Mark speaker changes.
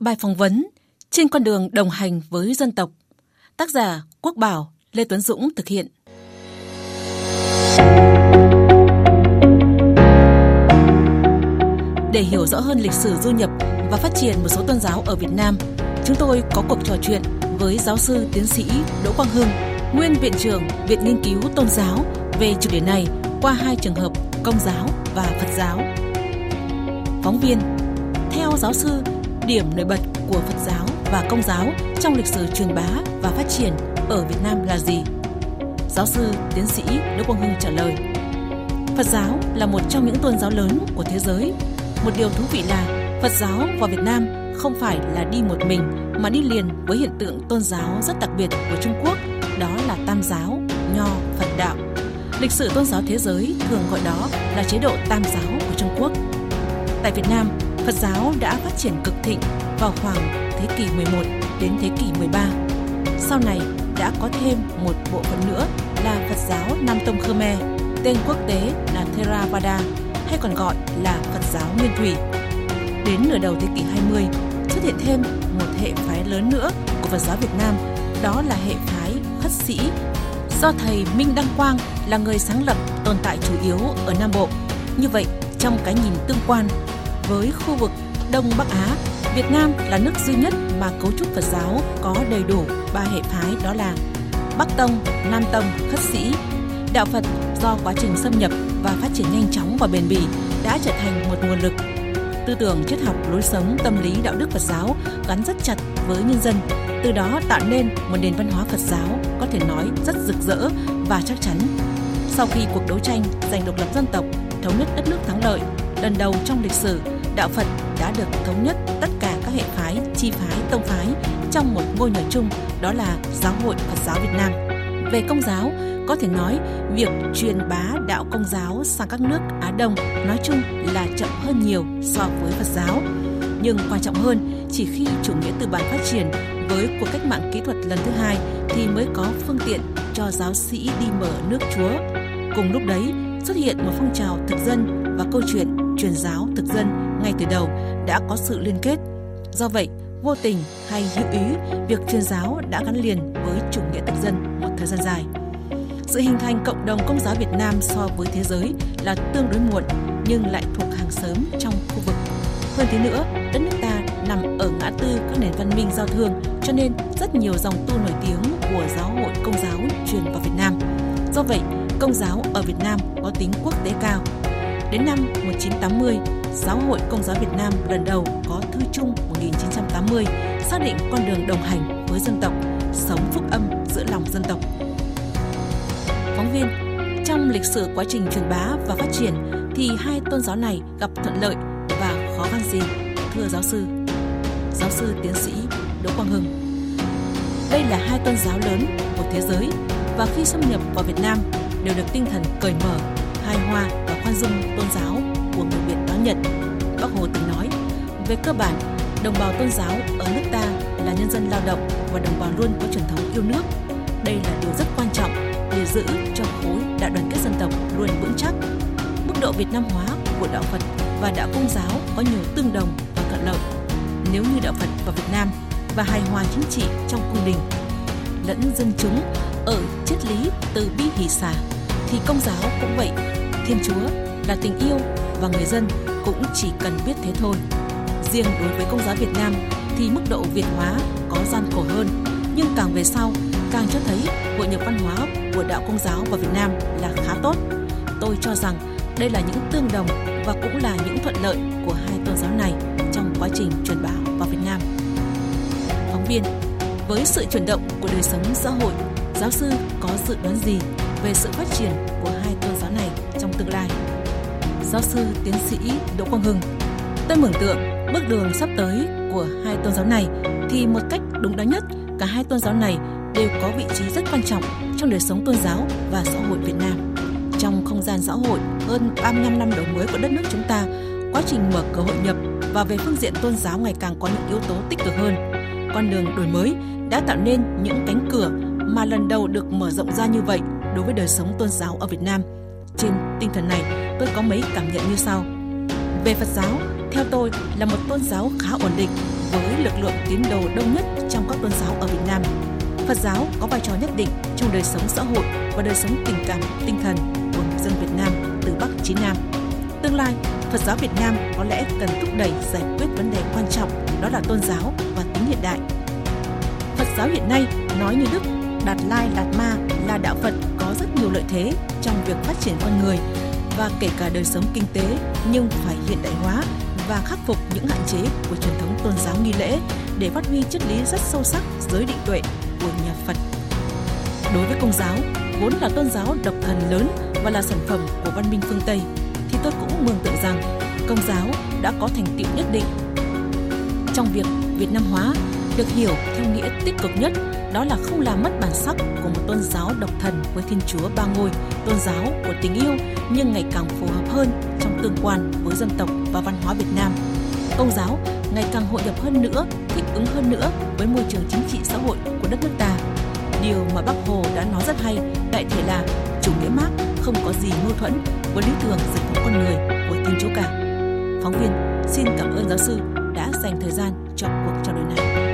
Speaker 1: Bài phỏng vấn Trên con đường đồng hành với dân tộc Tác giả Quốc Bảo Lê Tuấn Dũng thực hiện Để hiểu rõ hơn lịch sử du nhập và phát triển một số tôn giáo ở Việt Nam, chúng tôi có cuộc trò chuyện với giáo sư tiến sĩ Đỗ Quang Hưng, nguyên viện trưởng Viện Nghiên cứu Tôn giáo về chủ đề này qua hai trường hợp Công giáo và Phật giáo. Phóng viên, theo giáo sư, điểm nổi bật của Phật giáo và Công giáo trong lịch sử truyền bá và phát triển ở Việt Nam là gì? Giáo sư tiến sĩ Đỗ Quang Hưng trả lời. Phật giáo là một trong những tôn giáo lớn của thế giới. Một điều thú vị là Phật giáo vào Việt Nam không phải là đi một mình mà đi liền với hiện tượng tôn giáo rất đặc biệt của Trung Quốc, đó là Tam giáo, Nho, Phật đạo. Lịch sử tôn giáo thế giới thường gọi đó là chế độ Tam giáo của Trung Quốc. Tại Việt Nam, Phật giáo đã phát triển cực thịnh vào khoảng thế kỷ 11 đến thế kỷ 13. Sau này đã có thêm một bộ phận nữa là Phật giáo Nam Tông Khmer, tên quốc tế là Theravada hay còn gọi là Phật giáo Nguyên Thủy. Đến nửa đầu thế kỷ 20, xuất hiện thêm một hệ phái lớn nữa của Phật giáo Việt Nam, đó là hệ phái Khất Sĩ do thầy Minh Đăng Quang là người sáng lập tồn tại chủ yếu ở Nam Bộ. Như vậy, trong cái nhìn tương quan với khu vực Đông Bắc Á, Việt Nam là nước duy nhất mà cấu trúc Phật giáo có đầy đủ ba hệ phái đó là Bắc Tông, Nam Tông, Khất Sĩ. Đạo Phật do quá trình xâm nhập và phát triển nhanh chóng và bền bỉ đã trở thành một nguồn lực tư tưởng triết học lối sống tâm lý đạo đức Phật giáo gắn rất chặt với nhân dân từ đó tạo nên một nền văn hóa Phật giáo có thể nói rất rực rỡ và chắc chắn. Sau khi cuộc đấu tranh giành độc lập dân tộc, thống nhất đất nước thắng lợi, lần đầu trong lịch sử, đạo Phật đã được thống nhất tất cả các hệ phái, chi phái, tông phái trong một ngôi nhà chung, đó là Giáo hội Phật giáo Việt Nam. Về công giáo, có thể nói việc truyền bá đạo công giáo sang các nước Á Đông nói chung là chậm hơn nhiều so với Phật giáo. Nhưng quan trọng hơn, chỉ khi chủ nghĩa tư bản phát triển với cuộc cách mạng kỹ thuật lần thứ hai thì mới có phương tiện cho giáo sĩ đi mở nước Chúa. Cùng lúc đấy, xuất hiện một phong trào thực dân và câu chuyện truyền giáo thực dân ngay từ đầu đã có sự liên kết. Do vậy, vô tình hay hữu ý, việc truyền giáo đã gắn liền với chủ nghĩa thực dân một thời gian dài. Sự hình thành cộng đồng công giáo Việt Nam so với thế giới là tương đối muộn nhưng lại thuộc hàng sớm trong khu vực. Hơn thế nữa, đất nước ta nằm ở ngã tư các nền văn minh giao thương cho nên rất nhiều dòng tu nổi tiếng của giáo hội công giáo truyền vào Việt Nam. Do vậy, công giáo ở Việt Nam có tính quốc tế cao. Đến năm 1980, Giáo hội Công giáo Việt Nam lần đầu có thư chung 1980 xác định con đường đồng hành với dân tộc, sống phúc âm giữa lòng dân tộc. Phóng viên, trong lịch sử quá trình truyền bá và phát triển thì hai tôn giáo này gặp thuận lợi và khó khăn gì? Thưa giáo sư, giáo sư tiến sĩ Đỗ Quang Hưng. Đây là hai tôn giáo lớn của thế giới và khi xâm nhập vào Việt Nam đều được tinh thần cởi mở, hài hòa và khoan dung tôn giáo của người Việt Nhật nhận. Bác Hồ từng nói, về cơ bản, đồng bào tôn giáo ở nước ta là nhân dân lao động và đồng bào luôn có truyền thống yêu nước. Đây là điều rất quan trọng để giữ cho khối đại đoàn kết dân tộc luôn vững chắc. Mức độ Việt Nam hóa của đạo Phật và đạo Công giáo có nhiều tương đồng và cận lợi. Nếu như đạo Phật và Việt Nam và hài hòa chính trị trong cung đình lẫn dân chúng ở triết lý từ bi hỷ xả thì công giáo cũng vậy thiên chúa là tình yêu và người dân cũng chỉ cần biết thế thôi riêng đối với công giáo việt nam thì mức độ việt hóa có gian khổ hơn nhưng càng về sau càng cho thấy hội nhập văn hóa của đạo công giáo vào việt nam là khá tốt tôi cho rằng đây là những tương đồng và cũng là những thuận lợi của hai tôn giáo này trong quá trình truyền bá vào Việt Nam. Phóng viên, với sự chuyển động của đời sống xã hội, giáo sư có dự đoán gì về sự phát triển của hai tôn giáo này trong tương lai? Giáo sư tiến sĩ Đỗ Quang Hưng, tôi mường tượng bước đường sắp tới của hai tôn giáo này thì một cách đúng đắn nhất cả hai tôn giáo này đều có vị trí rất quan trọng trong đời sống tôn giáo và xã hội Việt Nam. Trong không gian xã hội hơn 35 năm đổi mới của đất nước chúng ta, quá trình mở cửa hội nhập và về phương diện tôn giáo ngày càng có những yếu tố tích cực hơn. Con đường đổi mới đã tạo nên những cánh cửa mà lần đầu được mở rộng ra như vậy đối với đời sống tôn giáo ở Việt Nam. Trên tinh thần này, tôi có mấy cảm nhận như sau. Về Phật giáo, theo tôi là một tôn giáo khá ổn định với lực lượng tín đồ đông nhất trong các tôn giáo ở Việt Nam. Phật giáo có vai trò nhất định trong đời sống xã hội và đời sống tình cảm, tinh thần của người dân Việt Nam từ Bắc chí Nam. Tương lai, Phật giáo Việt Nam có lẽ cần thúc đẩy giải quyết vấn đề quan trọng đó là tôn giáo và tính hiện đại. Phật giáo hiện nay nói như Đức, Đạt Lai đạt Ma là đạo Phật có nhiều lợi thế trong việc phát triển con người và kể cả đời sống kinh tế nhưng phải hiện đại hóa và khắc phục những hạn chế của truyền thống tôn giáo nghi lễ để phát huy chất lý rất sâu sắc giới định tuệ của nhà Phật. Đối với công giáo, vốn là tôn giáo độc thần lớn và là sản phẩm của văn minh phương Tây, thì tôi cũng mường tượng rằng công giáo đã có thành tựu nhất định trong việc Việt Nam hóa được hiểu theo nghĩa tích cực nhất đó là không làm mất bản sắc của một tôn giáo độc thần với Thiên Chúa ba ngôi, tôn giáo của tình yêu nhưng ngày càng phù hợp hơn trong tương quan với dân tộc và văn hóa Việt Nam. Công giáo ngày càng hội nhập hơn nữa, thích ứng hơn nữa với môi trường chính trị xã hội của đất nước ta. Điều mà Bác Hồ đã nói rất hay, đại thể là chủ nghĩa Mác không có gì mâu thuẫn với lý tưởng giải phóng con người của Thiên Chúa cả. Phóng viên xin cảm ơn giáo sư đã dành thời gian cho cuộc trao đổi này.